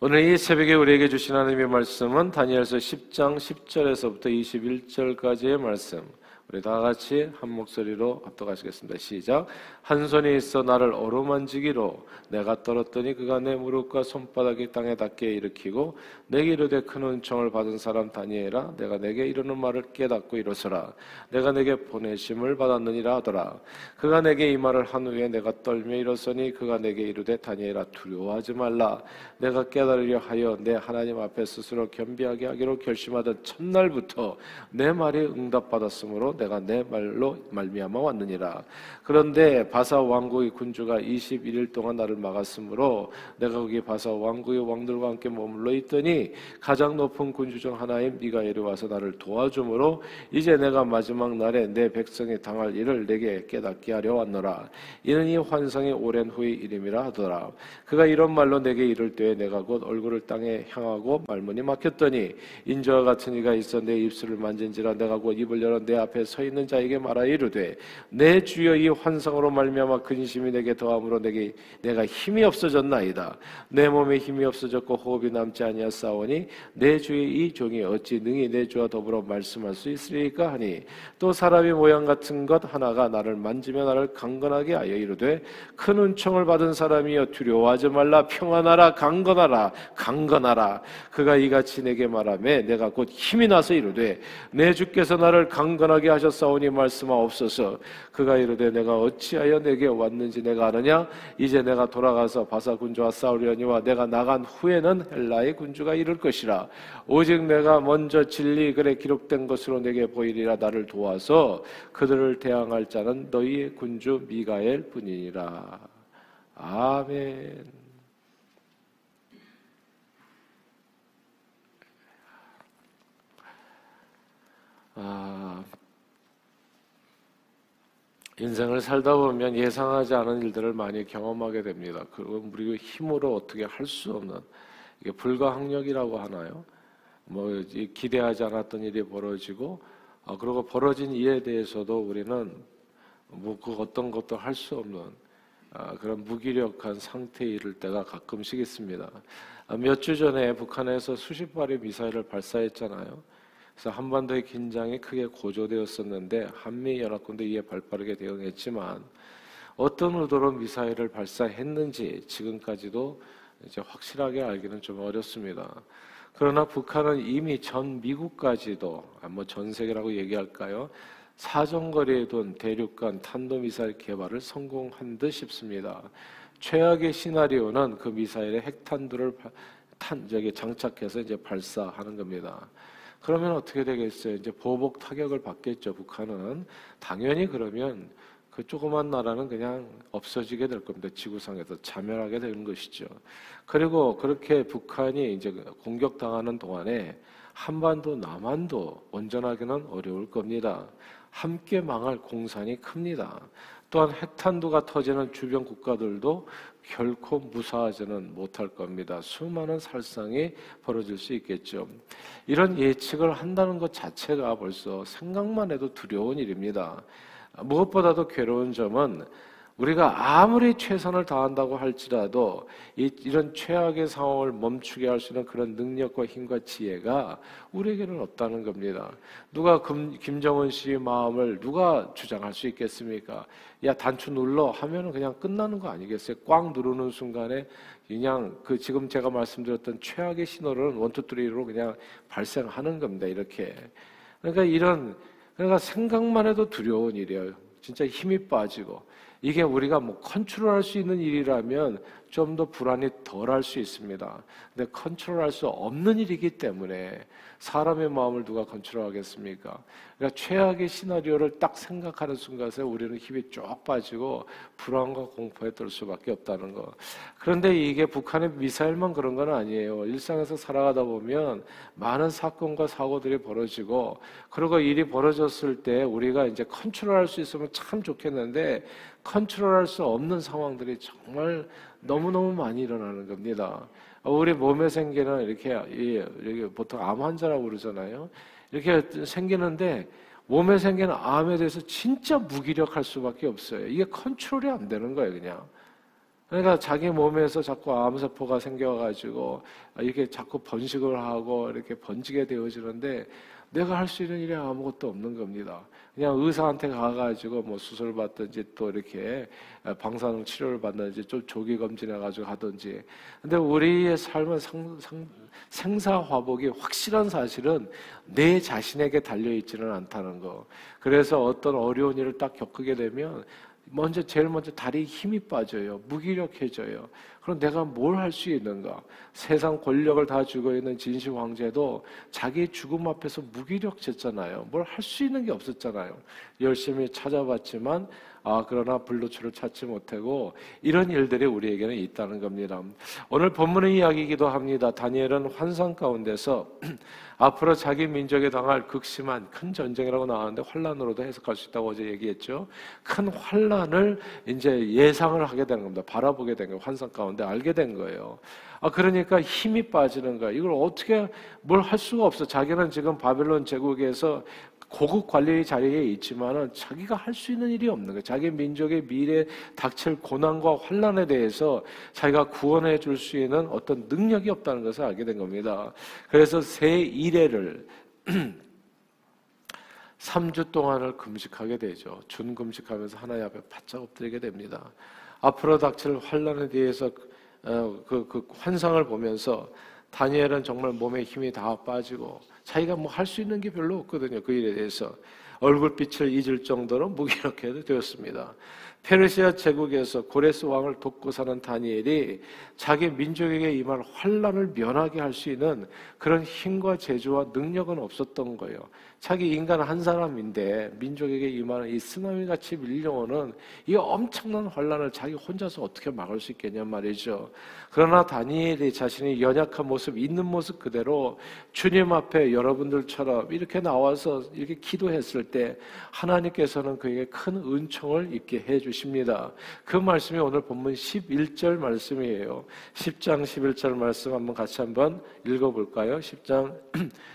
오늘 이 새벽에 우리에게 주신 하나님의 말씀은 다니엘서 10장 10절에서부터 21절까지의 말씀. 우리 다 같이 한 목소리로 합독하시겠습니다. 시작. 한 손이 있어 나를 어루만지기로 내가 떨었더니 그가 내 무릎과 손바닥이 땅에 닿게 일으키고 내게 이르되 큰 은총을 받은 사람 다니엘아 내가 내게 이르는 말을 깨닫고 일어서라 내가 내게 보내심을 받았느니라 하더라 그가 내게 이 말을 한 후에 내가 떨며 일어서니 그가 내게 이르되 다니엘아 두려워하지 말라 내가 깨달으려 하여 내 하나님 앞에 스스로 겸비하게 하기로 결심하던 첫날부터 내 말이 응답받았으므로 내가 내 말로 말미암아 왔느니라. 그런데 바사 왕국의 군주가 21일 동안 나를 막았으므로 내가 거기 바사 왕국의 왕들과 함께 머물러 있더니 가장 높은 군주 중 하나인 미가엘이 와서 나를 도와주므로 이제 내가 마지막 날에 내 백성이 당할 일을 내게 깨닫게 하려 왔노라. 이는 이 환상이 오랜 후의 일임이라 하더라. 그가 이런 말로 내게 이를 때에 내가 곧 얼굴을 땅에 향하고 말문이 막혔더니 인자와 같은 이가 있어 내 입술을 만진지라 내가 곧 입을 열어 내 앞에 서 있는 자에게 말하 이르되 내 주여 이 환상으로 말미암아 근심이 내게 더함으로 내게 내가 힘이 없어졌나이다. 내 몸에 힘이 없어졌고 호흡이 남지 아니하사오니 내 주의 이 종이 어찌 능히 내 주와 더불어 말씀할 수 있으리까 하니? 또 사람의 모양 같은 것 하나가 나를 만지며 나를 강건하게 하여 이르되 큰 은총을 받은 사람이여 두려워하지 말라. 평안하라. 강건하라. 강건하라. 그가 이같이 내게 말하매 내가 곧 힘이 나서 이르되 내 주께서 나를 강건하게 하셨사오니 말씀하옵소서. 그가 이르되 내가 어찌하여 내게 왔는지 내가 아느냐? 이제 내가 돌아가서 바사 군주와 싸우려니와 내가 나간 후에는 헬라의 군주가 이를 것이라. 오직 내가 먼저 진리 글에 기록된 것으로 내게 보이리라 나를 도와서 그들을 대항할 자는 너희의 군주 미가엘 뿐이니라. 아멘. 아, 인생을 살다 보면 예상하지 않은 일들을 많이 경험하게 됩니다. 그리고 우리 힘으로 어떻게 할 수 없는 이게 불가항력이라고 하나요? 뭐 기대하지 않았던 일이 벌어지고 아, 그리고 벌어진 일에 대해서도 우리는 뭐 그 어떤 것도 할 수 없는 아, 그런 무기력한 상태에 이를 때가 가끔씩 있습니다. 아, 몇주 전에 북한에서 수십 발의 미사일을 발사했잖아요. 그래서 한반도의 긴장이 크게 고조되었었는데 한미 연합군도 이에 발빠르게 대응했지만 어떤 의도로 미사일을 발사했는지 지금까지도 이제 확실하게 알기는 좀 어렵습니다. 그러나 북한은 이미 전 미국까지도 아, 뭐전 세계라고 얘기할까요? 사정거리에 둔 대륙간 탄도미사일 개발을 성공한 듯 싶습니다. 최악의 시나리오는 그 미사일의 핵탄두를 탄 저기 장착해서 이제 발사하는 겁니다. 그러면 어떻게 되겠어요? 이제 보복 타격을 받겠죠. 북한은 당연히 그러면 그 조그만 나라는 그냥 없어지게 될 겁니다. 지구상에서 자멸하게 되는 것이죠. 그리고 그렇게 북한이 이제 공격당하는 동안에 한반도, 남한도 온전하기는 어려울 겁니다. 함께 망할 공산이 큽니다. 또한 핵탄두가 터지는 주변 국가들도 결코 무사하지는 못할 겁니다. 수많은 살상이 벌어질 수 있겠죠. 이런 예측을 한다는 것 자체가 벌써 생각만 해도 두려운 일입니다. 무엇보다도 괴로운 점은 우리가 아무리 최선을 다한다고 할지라도 이, 런 최악의 상황을 멈추게 할 수 있는 그런 능력과 힘과 지혜가 우리에게는 없다는 겁니다. 누가 금, 김정은 씨의 마음을 누가 주장할 수 있겠습니까? 야 단추 눌러 하면은 그냥 끝나는 거 아니겠어요? 꽉 누르는 순간에 그냥 그 지금 제가 말씀드렸던 최악의 신호를 원투쓰리로 그냥 발생하는 겁니다. 이렇게 그러니까 이런 그러니까 생각만 해도 두려운 일이에요. 진짜 힘이 빠지고 이게 우리가 뭐 컨트롤할 수 있는 일이라면 좀 더 불안이 덜할 수 있습니다. 근데 컨트롤할 수 없는 일이기 때문에 사람의 마음을 누가 컨트롤하겠습니까? 그러니까 최악의 시나리오를 딱 생각하는 순간에 우리는 힘이 쭉 빠지고 불안과 공포에 떨 수밖에 없다는 거. 그런데 이게 북한의 미사일만 그런 건 아니에요. 일상에서 살아가다 보면 많은 사건과 사고들이 벌어지고 그리고 일이 벌어졌을 때 우리가 이제 컨트롤할 수 있으면 참 좋겠는데 컨트롤할 수 없는 상황들이 정말 너무너무 많이 일어나는 겁니다. 우리 몸에 생기는 이렇게, 이렇게 보통 암 환자라고 그러잖아요. 이렇게 생기는데 몸에 생기는 암에 대해서 진짜 무기력할 수밖에 없어요. 이게 컨트롤이 안 되는 거예요, 그냥. 그러니까 자기 몸에서 자꾸 암세포가 생겨가지고 이렇게 자꾸 번식을 하고 이렇게 번지게 되어지는데 내가 할 수 있는 일이 아무것도 없는 겁니다. 그냥 의사한테 가가지고 뭐 수술 받든지 또 이렇게 방사능 치료를 받든지 좀 조기 검진해가지고 하든지. 근데 우리의 삶은 상, 상, 생사화복이 확실한 사실은 내 자신에게 달려있지는 않다는 거. 그래서 어떤 어려운 일을 딱 겪게 되면 먼저 제일 먼저 다리에 힘이 빠져요. 무기력해져요. 그럼 내가 뭘 할 수 있는가? 세상 권력을 다 쥐고 있는 진시 황제도 자기 죽음 앞에서 무기력했잖아요. 뭘 할 수 있는 게 없었잖아요. 열심히 찾아봤지만 아 그러나 불로초를 찾지 못하고 이런 일들이 우리에게는 있다는 겁니다. 오늘 본문의 이야기이기도 합니다. 다니엘은 환상 가운데서 앞으로 자기 민족에 당할 극심한 큰 전쟁이라고 나왔는데 환란으로도 해석할 수 있다고 어제 얘기했죠. 큰 환란을 이제 예상을 하게 되는 겁니다. 바라보게 된 거예요. 환상 가운데 알게 된 거예요. 아 그러니까 힘이 빠지는 거야. 이걸 어떻게 뭘 할 수가 없어. 자기는 지금 바벨론 제국에서 고급 관리의 자리에 있지만은 자기가 할 수 있는 일이 없는 거예요. 자기 민족의 미래 닥칠 고난과 환란에 대해서 자기가 구원해 줄 수 있는 어떤 능력이 없다는 것을 알게 된 겁니다. 그래서 새 이래를 3주 동안을 금식하게 되죠. 준 금식하면서 하나님 앞에 바짝 엎드리게 됩니다. 앞으로 닥칠 환란에 대해서 어, 그, 그 환상을 보면서 다니엘은 정말 몸에 힘이 다 빠지고 자기가 뭐 할 수 있는 게 별로 없거든요. 그 일에 대해서. 얼굴빛을 잊을 정도로 무기력해 되었습니다. 페르시아 제국에서 고레스 왕을 돕고 사는 다니엘이 자기 민족에게 임할 환란을 면하게 할 수 있는 그런 힘과 재주와 능력은 없었던 거예요. 자기 인간 한 사람인데 민족에게 임하는 이 쓰나미 같이 밀려오는 이 엄청난 환란을 자기 혼자서 어떻게 막을 수 있겠냐 말이죠. 그러나 다니엘이 자신이 연약한 모습, 있는 모습 그대로 주님 앞에 여러분들처럼 이렇게 나와서 이렇게 기도했을 때 하나님께서는 그에게 큰 은총을 입게 해주 십니다. 그 말씀이 오늘 본문 11절 말씀이에요. 10장 11절 말씀 한번 같이 한번 읽어볼까요? 10장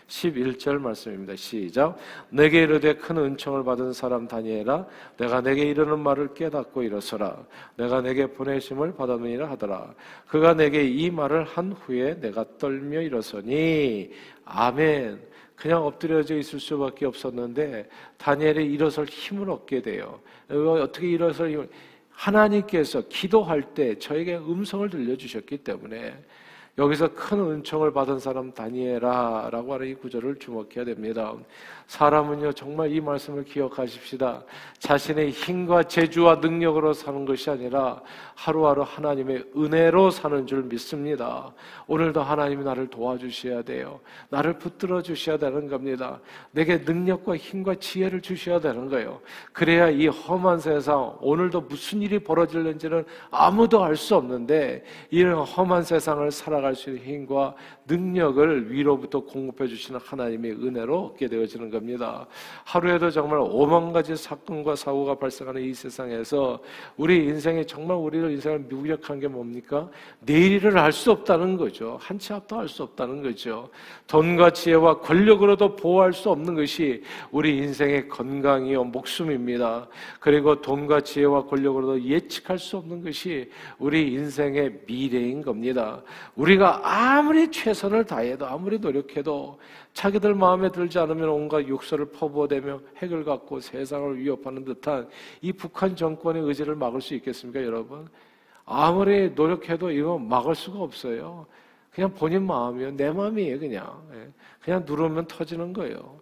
11절 말씀입니다. 시작. 내게 이르되 큰 은총을 받은 사람 다니엘아 내가 내게 이르는 말을 깨닫고 일어서라. 내가 내게 보내심을 받았느니라 하더라. 그가 내게 이 말을 한 후에 내가 떨며 일어서니 아멘. 그냥 엎드려져 있을 수밖에 없었는데 다니엘이 일어설 힘을 얻게 돼요. 어떻게 일어설 힘을 하나님께서 기도할 때 저에게 음성을 들려주셨기 때문에 여기서 큰 은총을 받은 사람 다니엘아라고 하는 이 구절을 주목해야 됩니다. 사람은요, 정말 이 말씀을 기억하십시다. 자신의 힘과 재주와 능력으로 사는 것이 아니라 하루하루 하나님의 은혜로 사는 줄 믿습니다. 오늘도 하나님이 나를 도와주셔야 돼요. 나를 붙들어 주셔야 되는 겁니다. 내게 능력과 힘과 지혜를 주셔야 되는 거예요. 그래야 이 험한 세상, 오늘도 무슨 일이 벌어질는지는 아무도 알 수 없는데, 이런 험한 세상을 살아 갈 수 있는 힘과 능력을 위로부터 공급해 주시는 하나님의 은혜로 얻게 되어지는 겁니다. 하루에도 정말 오만 가지 사건과 사고가 발생하는 이 세상에서 우리 인생이 정말 우리를 인생을 무력한 게 뭡니까? 내일을 알 수 없다는 거죠. 한 치 앞도 알 수 없다는 거죠. 돈과 지혜와 권력으로도 보호할 수 없는 것이 우리 인생의 건강이요 목숨입니다. 그리고 돈과 지혜와 권력으로도 예측할 수 없는 것이 우리 인생의 미래인 겁니다. 우리 가 아무리 최선을 다해도 아무리 노력해도 자기들 마음에 들지 않으면 온갖 욕설을 퍼부어대며 핵을 갖고 세상을 위협하는 듯한 이 북한 정권의 의지를 막을 수 있겠습니까, 여러분? 아무리 노력해도 이거 막을 수가 없어요. 그냥 본인 마음이에요. 내 마음이에요, 그냥. 예. 그냥 누르면 터지는 거예요.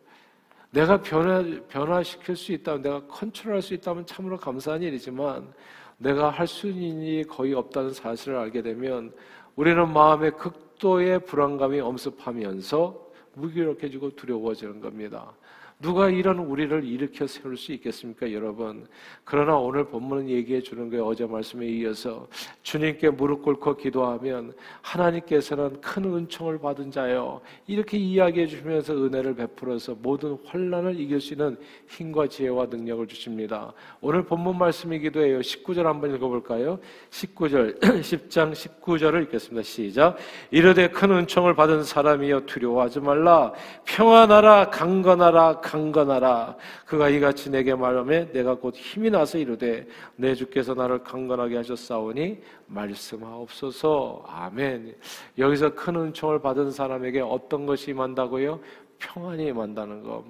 내가 변화, 변화시킬 수 있다면, 내가 컨트롤할 수 있다면 참으로 감사한 일이지만, 내가 할 수 있는 일이 거의 없다는 사실을 알게 되면, 우리는 마음의 극도의 불안감이 엄습하면서 무기력해지고 두려워지는 겁니다. 누가 이런 우리를 일으켜 세울 수 있겠습니까, 여러분? 그러나 오늘 본문은 얘기해 주는 거예요. 어제 말씀에 이어서 주님께 무릎 꿇고 기도하면 하나님께서는 큰 은총을 받은 자요. 이렇게 이야기해 주시면서 은혜를 베풀어서 모든 환란을 이길 수 있는 힘과 지혜와 능력을 주십니다. 오늘 본문 말씀이기도 해요. 19절 한번 읽어볼까요? 19절, 10장 19절을 읽겠습니다. 시작. 이르되 큰 은총을 받은 사람이여 두려워하지 말라. 평안하라, 강건하라, 강건하라. 그가 이같이 내게 말하며 내가 곧 힘이 나서 이르되 내 주께서 나를 강건하게 하셨사오니 말씀하옵소서. 아멘. 여기서 큰 은총을 받은 사람에게 어떤 것이 임한다고요? 평안이 임한다는 것.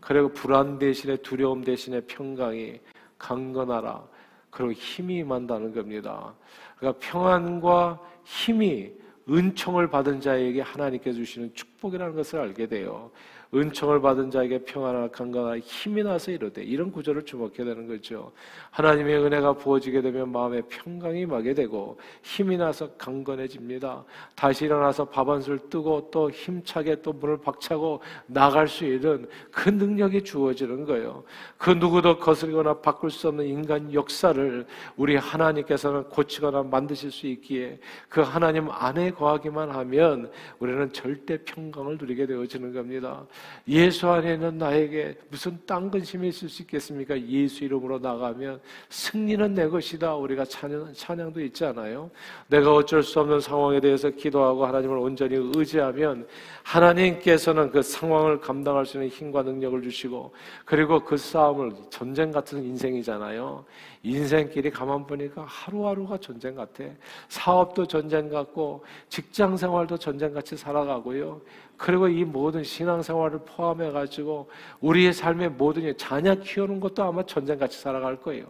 그리고 불안 대신에 두려움 대신에 평강이 강건하라. 그리고 힘이 임한다는 겁니다. 그러니까 평안과 힘이 은총을 받은 자에게 하나님께 주시는 축 복이라는 것을 알게 돼요. 은총을 받은 자에게 평안과 강건한 힘이 나서 이르되 이런 구절을 주목해야 되는 거죠. 하나님의 은혜가 부어지게 되면 마음에 평강이 임하게 되고 힘이 나서 강건해집니다. 다시 일어나서 밥 한 술 뜨고 또 힘차게 또 문을 박차고 나갈 수 있는 그 능력이 주어지는 거예요. 그 누구도 거스리거나 바꿀 수 없는 인간 역사를 우리 하나님께서는 고치거나 만드실 수 있기에 그 하나님 안에 거하기만 하면 우리는 절대 평 강을 누리게 되어지는 겁니다. 예수 안에는 나에게 무슨 딴 근심이 있을 수 있겠습니까? 예수 이름으로 나가면 승리는 내 것이다. 우리가 찬양, 찬양도 있잖아요. 내가 어쩔 수 없는 상황에 대해서 기도하고 하나님을 온전히 의지하면 하나님께서는 그 상황을 감당할 수 있는 힘과 능력을 주시고 그리고 그 싸움을 전쟁 같은 인생이잖아요. 인생길이 가만 보니까 하루하루가 전쟁 같아. 사업도 전쟁 같고 직장 생활도 전쟁 같이 살아가고요. 그리고 이 모든 신앙 생활을 포함해 가지고 우리의 삶의 모든 자녀 키우는 것도 아마 전쟁 같이 살아갈 거예요.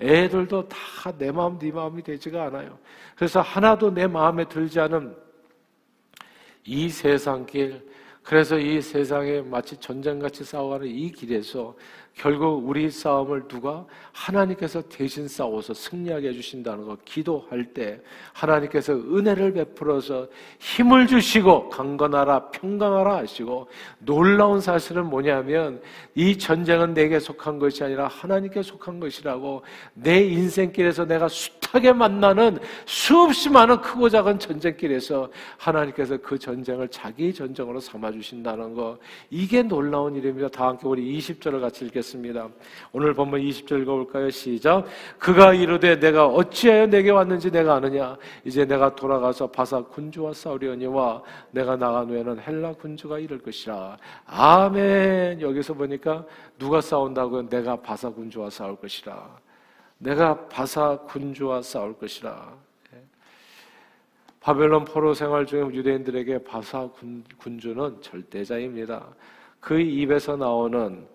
애들도 다 내 마음 네 마음이 되지가 않아요. 그래서 하나도 내 마음에 들지 않은 이 세상 길 그래서 이 세상에 마치 전쟁같이 싸워가는 이 길에서 결국 우리 싸움을 누가 하나님께서 대신 싸워서 승리하게 해주신다는 거 기도할 때 하나님께서 은혜를 베풀어서 힘을 주시고 강건하라 평강하라 하시고 놀라운 사실은 뭐냐면 이 전쟁은 내게 속한 것이 아니라 하나님께 속한 것이라고 내 인생길에서 내가 숱하게 만나는 수없이 많은 크고 작은 전쟁길에서 하나님께서 그 전쟁을 자기 전쟁으로 삼아 주신다는 거 이게 놀라운 일입니다. 다 함께 우리 20절을 같이. 읽겠습니다. 오늘 본문 20절 읽어볼까요? 시작. 그가 이르되 내가 어찌하여 내게 왔는지 내가 아느냐? 이제 내가 돌아가서 바사 군주와 싸우려니와 내가 나간 후에는 헬라 군주가 이를 것이라. 아멘. 여기서 보니까 누가 싸운다고요? 내가 바사 군주와 싸울 것이라. 내가 바사 군주와 싸울 것이라. 예. 바벨론 포로 생활 중에 유대인들에게 바사 군, 군주는 절대자입니다. 그 입에서 나오는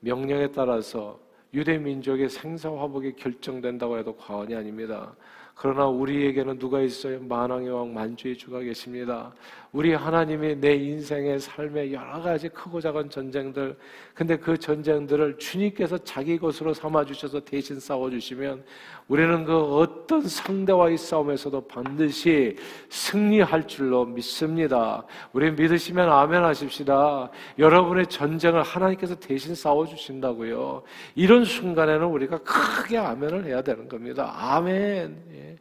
명령에 따라서 유대 민족의 생사 화복이 결정된다고 해도 과언이 아닙니다. 그러나 우리에게는 누가 있어요? 만왕의 왕 만주의 주가 계십니다. 우리 하나님이 내 인생의 삶의 여러 가지 크고 작은 전쟁들, 근데 그 전쟁들을 주님께서 자기 것으로 삼아주셔서 대신 싸워주시면 우리는 그 어떤 상대와의 싸움에서도 반드시 승리할 줄로 믿습니다. 우리 믿으시면 아멘 하십시다. 여러분의 전쟁을 하나님께서 대신 싸워주신다고요. 이런 순간에는 우리가 크게 아멘을 해야 되는 겁니다. 아멘. 예.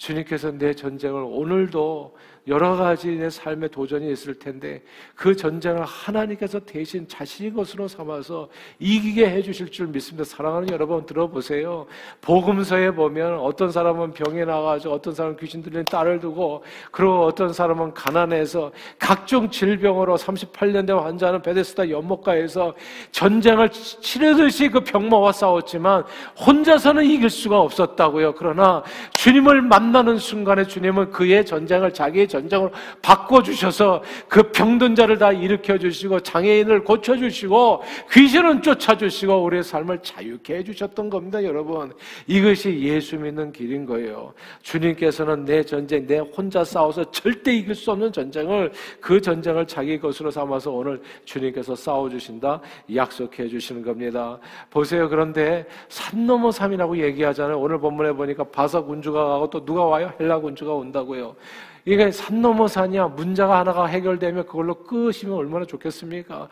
주님께서 내 전쟁을 오늘도 여러 가지 내 삶의 도전이 있을 텐데 그 전쟁을 하나님께서 대신 자신의 것으로 삼아서 이기게 해주실 줄 믿습니다. 사랑하는 여러분 들어보세요. 복음서에 보면 어떤 사람은 병에 나가지고 어떤 사람은 귀신 들린 딸을 두고 그리고 어떤 사람은 가난해서 각종 질병으로 38년 된 환자는 베데스다 연못가에서 전쟁을 치르듯이 그 병마와 싸웠지만 혼자서는 이길 수가 없었다고요. 그러나 주님을 만나는 순간에 주님은 그의 전쟁을 자기의 전쟁 으로 바꿔주셔서 그 병든 자를 다 일으켜주시고 장애인을 고쳐주시고 귀신은 쫓아주시고 우리의 삶을 자유케 해주셨던 겁니다, 여러분. 이것이 예수 믿는 길인 거예요. 주님께서는 내 전쟁, 내 혼자 싸워서 절대 이길 수 없는 전쟁을 그 전쟁을 자기 것으로 삼아서 오늘 주님께서 싸워주신다 약속해 주시는 겁니다. 보세요. 그런데 산 넘어 산이라고 얘기하잖아요. 오늘 본문에 보니까 바사 군주가 가고 또 누가 와요? 헬라 군주가 온다고요. 이게 산 넘어 산이야. 문제가 하나가 해결되면 그걸로 끝이면 얼마나 좋겠습니까?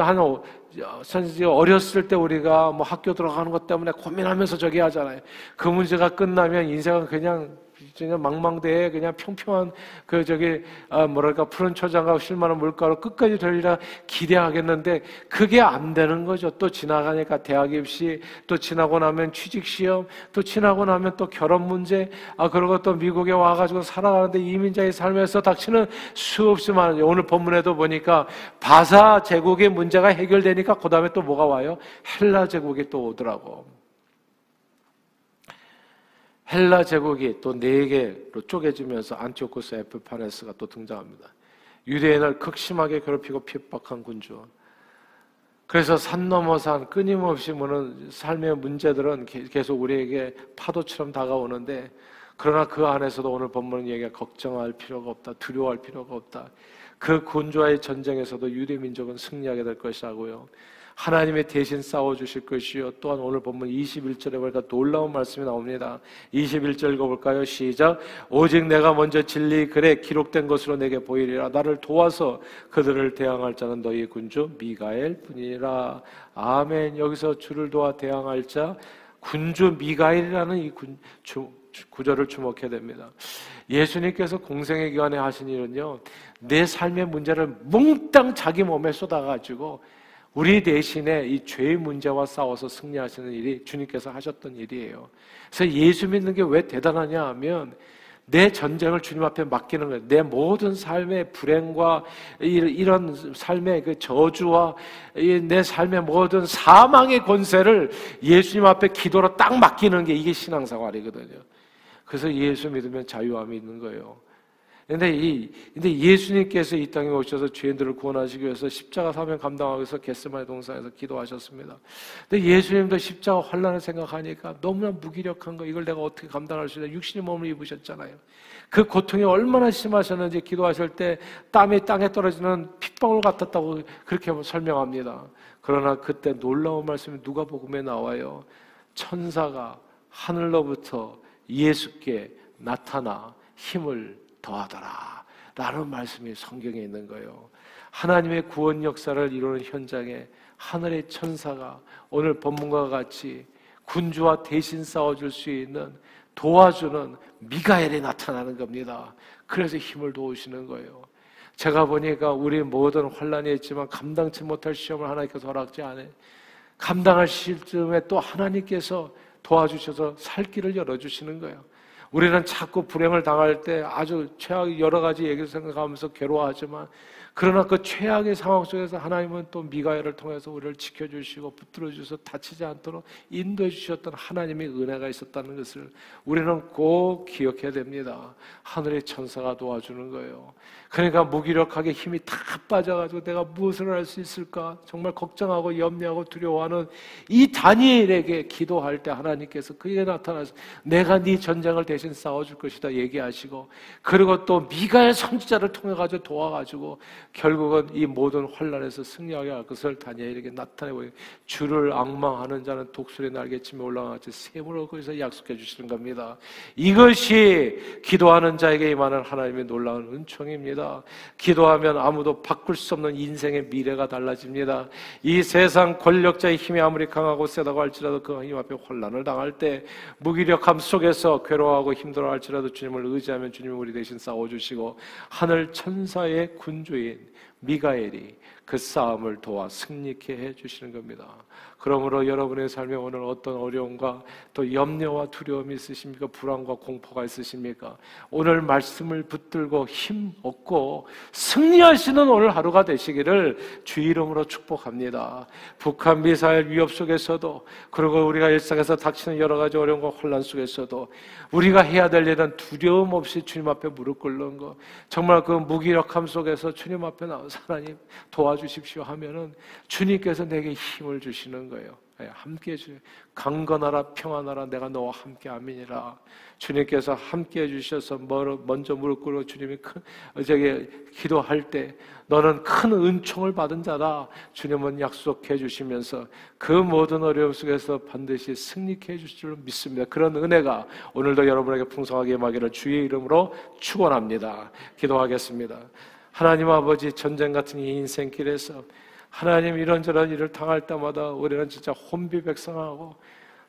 한 어렸을 때 우리가 뭐 학교 들어가는 것 때문에 고민하면서 저기 하잖아요. 그 문제가 끝나면 인생은 그냥 그냥 망망대해 그냥 평평한 그 저기 아 뭐랄까 푸른 초장과 실만한 물가로 끝까지 되리라 기대하겠는데 그게 안 되는 거죠. 또 지나가니까 대학 입시, 또 지나고 나면 취직 시험, 또 지나고 나면 또 결혼 문제, 아 그리고 또 미국에 와가지고 살아가는데 이민자의 삶에서 닥치는 수없이 많은 오늘 본문에도 보니까 바사 제국의 문제가 해결되니까 그 다음에 또 뭐가 와요? 헬라 제국이 또 오더라고. 헬라 제국이 또 네 개로 쪼개지면서 안티오코스 에프파네스가 또 등장합니다. 유대인을 극심하게 괴롭히고 핍박한 군주. 그래서 산 넘어 산 끊임없이 무는 삶의 문제들은 계속 우리에게 파도처럼 다가오는데 그러나 그 안에서도 오늘 본문 얘기가 걱정할 필요가 없다. 두려워할 필요가 없다. 그 군주와의 전쟁에서도 유대 민족은 승리하게 될 것이라고요. 하나님의 대신 싸워주실 것이요. 또한 오늘 본문 21절에 보니까 놀라운 말씀이 나옵니다. 21절 읽어볼까요? 시작. 오직 내가 먼저 진리 글에 기록된 것으로 내게 보이리라. 나를 도와서 그들을 대항할 자는 너희 군주 미가엘 뿐이라. 아멘. 여기서 주를 도와 대항할 자 군주 미가엘이라는 이 군, 주, 구절을 주목해야 됩니다. 예수님께서 공생의 기간에 하신 일은요, 내 삶의 문제를 몽땅 자기 몸에 쏟아가지고 우리 대신에 이 죄의 문제와 싸워서 승리하시는 일이 주님께서 하셨던 일이에요. 그래서 예수 믿는 게 왜 대단하냐 하면 내 전쟁을 주님 앞에 맡기는 거예요. 내 모든 삶의 불행과 이런 삶의 그 저주와 내 삶의 모든 사망의 권세를 예수님 앞에 기도로 딱 맡기는 게 이게 신앙생활이거든요. 그래서 예수 믿으면 자유함이 있는 거예요. 근데 이, 근데 예수님께서 이 땅에 오셔서 죄인들을 구원하시기 위해서 십자가 사명 감당하기 위해서 겟스마의 동산에서 기도하셨습니다. 근데 예수님도 십자가 환란을 생각하니까 너무나 무기력한 거, 이걸 내가 어떻게 감당할 수 있나? 육신의 몸을 입으셨잖아요. 그 고통이 얼마나 심하셨는지 기도하실 때 땀이 땅에 떨어지는 핏방울 같았다고 그렇게 설명합니다. 그러나 그때 놀라운 말씀이 누가 복음에 나와요. 천사가 하늘로부터 예수께 나타나 힘을 더하더라. 라는 말씀이 성경에 있는 거예요. 하나님의 구원 역사를 이루는 현장에 하늘의 천사가 오늘 본문과 같이 군주와 대신 싸워줄 수 있는 도와주는 미가엘이 나타나는 겁니다. 그래서 힘을 도우시는 거예요. 제가 보니까 우리 모든 환란이 있지만 감당치 못할 시험을 하나님께서 허락지 않아 감당할 시점에 또 하나님께서 도와주셔서 살 길을 열어주시는 거예요. 우리는 자꾸 불행을 당할 때 아주 최악 여러 가지 얘기를 생각하면서 괴로워하지만 그러나 그 최악의 상황 속에서 하나님은 또 미가엘을 통해서 우리를 지켜주시고 붙들어 주셔서 다치지 않도록 인도해 주셨던 하나님의 은혜가 있었다는 것을 우리는 꼭 기억해야 됩니다. 하늘의 천사가 도와주는 거예요. 그러니까 무기력하게 힘이 다 빠져가지고 내가 무엇을 할 수 있을까 정말 걱정하고 염려하고 두려워하는 이 다니엘에게 기도할 때 하나님께서 그에게 나타나서 내가 네 전쟁을 대신 싸워줄 것이다 얘기하시고 그리고 또 미가의 선지자를 통해 가지고 도와가지고 결국은 이 모든 환란에서 승리하게 할 것을 다니엘에게 나타내 보이 주를 악망하는 자는 독수리 날개치며 올라가지 샘으로 거기서 약속해 주시는 겁니다. 이것이 기도하는 자에게 임하는 하나님의 놀라운 은총입니다. 기도하면 아무도 바꿀 수 없는 인생의 미래가 달라집니다. 이 세상 권력자의 힘이 아무리 강하고 세다고 할지라도 그 힘 앞에 혼란을 당할 때 무기력함 속에서 괴로워하고 힘들어 할지라도 주님을 의지하면 주님이 우리 대신 싸워주시고 하늘 천사의 군주인 미가엘이 그 싸움을 도와 승리케 해 주시는 겁니다. 그러므로 여러분의 삶에 오늘 어떤 어려움과 또 염려와 두려움이 있으십니까? 불안과 공포가 있으십니까? 오늘 말씀을 붙들고 힘 얻고 승리하시는 오늘 하루가 되시기를 주 이름으로 축복합니다. 북한 미사일 위협 속에서도 그리고 우리가 일상에서 닥치는 여러 가지 어려움과 혼란 속에서도 우리가 해야 될 일은 두려움 없이 주님 앞에 무릎 꿇는 것. 정말 그 무기력함 속에서 주님 앞에 나와서 하나님 도와주십시오 하면은 주님께서 내게 힘을 주시는 거예요. 예, 함께 해주 강건하라 평안하라 내가 너와 함께 아멘이라. 주님께서 함께 해주셔서 먼저 무릎 꿇고 주님이 큰 저기 기도할 때 너는 큰 은총을 받은 자다. 주님은 약속해 주시면서 그 모든 어려움 속에서 반드시 승리케 해주실 줄 믿습니다. 그런 은혜가 오늘도 여러분에게 풍성하게 임하기를 주의 이름으로 축원합니다. 기도하겠습니다. 하나님 아버지 전쟁 같은 이 인생길에서 하나님 이런저런 일을 당할 때마다 우리는 진짜 혼비백성하고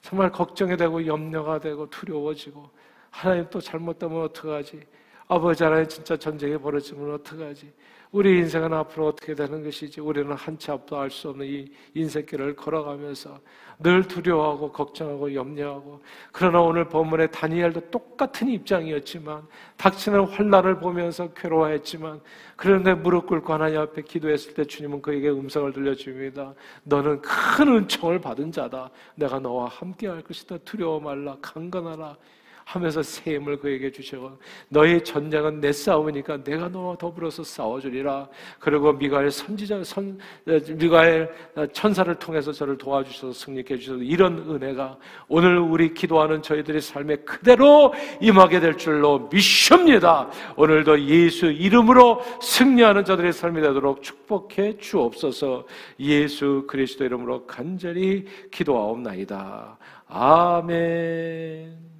정말 걱정이 되고 염려가 되고 두려워지고 하나님 또 잘못되면 어떡하지? 아버지 하나님 진짜 전쟁이 벌어지면 어떡하지? 우리 인생은 앞으로 어떻게 되는 것이지? 우리는 한치 앞도 알 수 없는 이 인생길을 걸어가면서 늘 두려워하고 걱정하고 염려하고 그러나 오늘 본문의 다니엘도 똑같은 입장이었지만 닥치는 환란을 보면서 괴로워했지만 그런데 무릎 꿇고 하나님 앞에 기도했을 때 주님은 그에게 음성을 들려줍니다. 너는 큰 은총을 받은 자다. 내가 너와 함께 할 것이다. 두려워 말라. 강건하라. 하면서 새 힘을 그에게 주시고 너의 전쟁은 내 싸움이니까 내가 너와 더불어서 싸워주리라. 그리고 미가엘 선지자 선 미가엘 천사를 통해서 저를 도와주셔서 승리케 해주셔서 이런 은혜가 오늘 우리 기도하는 저희들의 삶에 그대로 임하게 될 줄로 믿습니다. 오늘도 예수 이름으로 승리하는 자들의 삶이 되도록 축복해 주옵소서. 예수 그리스도 이름으로 간절히 기도하옵나이다. 아멘.